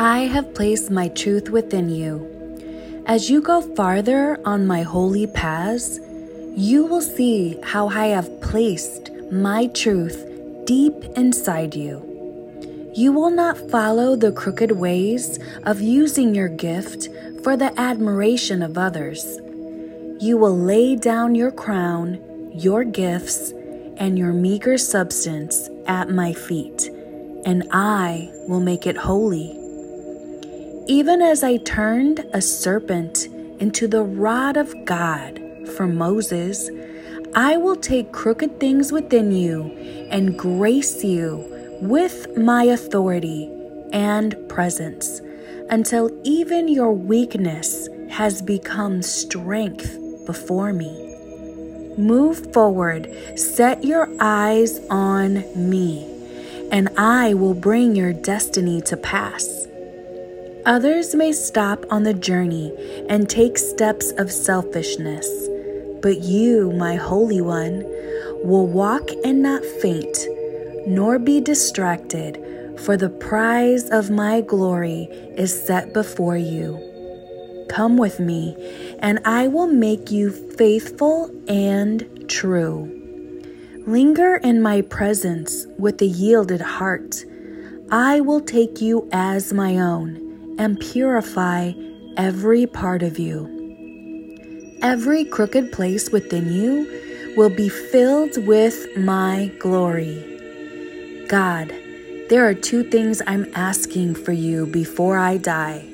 I have placed my truth within you. As you go farther on my holy paths, you will see how I have placed my truth deep inside you. You will not follow the crooked ways of using your gift for the admiration of others. You will lay down your crown, your gifts, and your meager substance at my feet, and I will make it holy. Even as I turned a serpent into the rod of God for Moses, I will take crooked things within you and grace you with my authority and presence until even your weakness has become strength before me. Move forward, set your eyes on me, and I will bring your destiny to pass. Others may stop on the journey and take steps of selfishness, but you, my Holy One, will walk and not faint, nor be distracted, for the prize of my glory is set before you. Come with me, and I will make you faithful and true. Linger in my presence with a yielded heart. I will take you as my own and purify every part of you. Every crooked place within you will be filled with my glory. God, there are two things I'm asking for you before I die.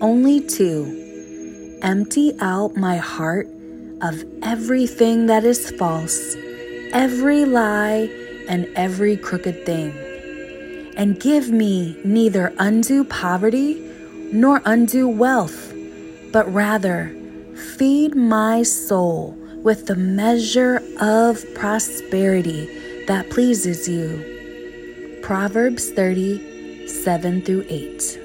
Only two. Empty out my heart of everything that is false, every lie, and every crooked thing. And give me neither undue poverty nor undue wealth, but rather feed my soul with the measure of prosperity that pleases you. Proverbs 30, 7 through 8.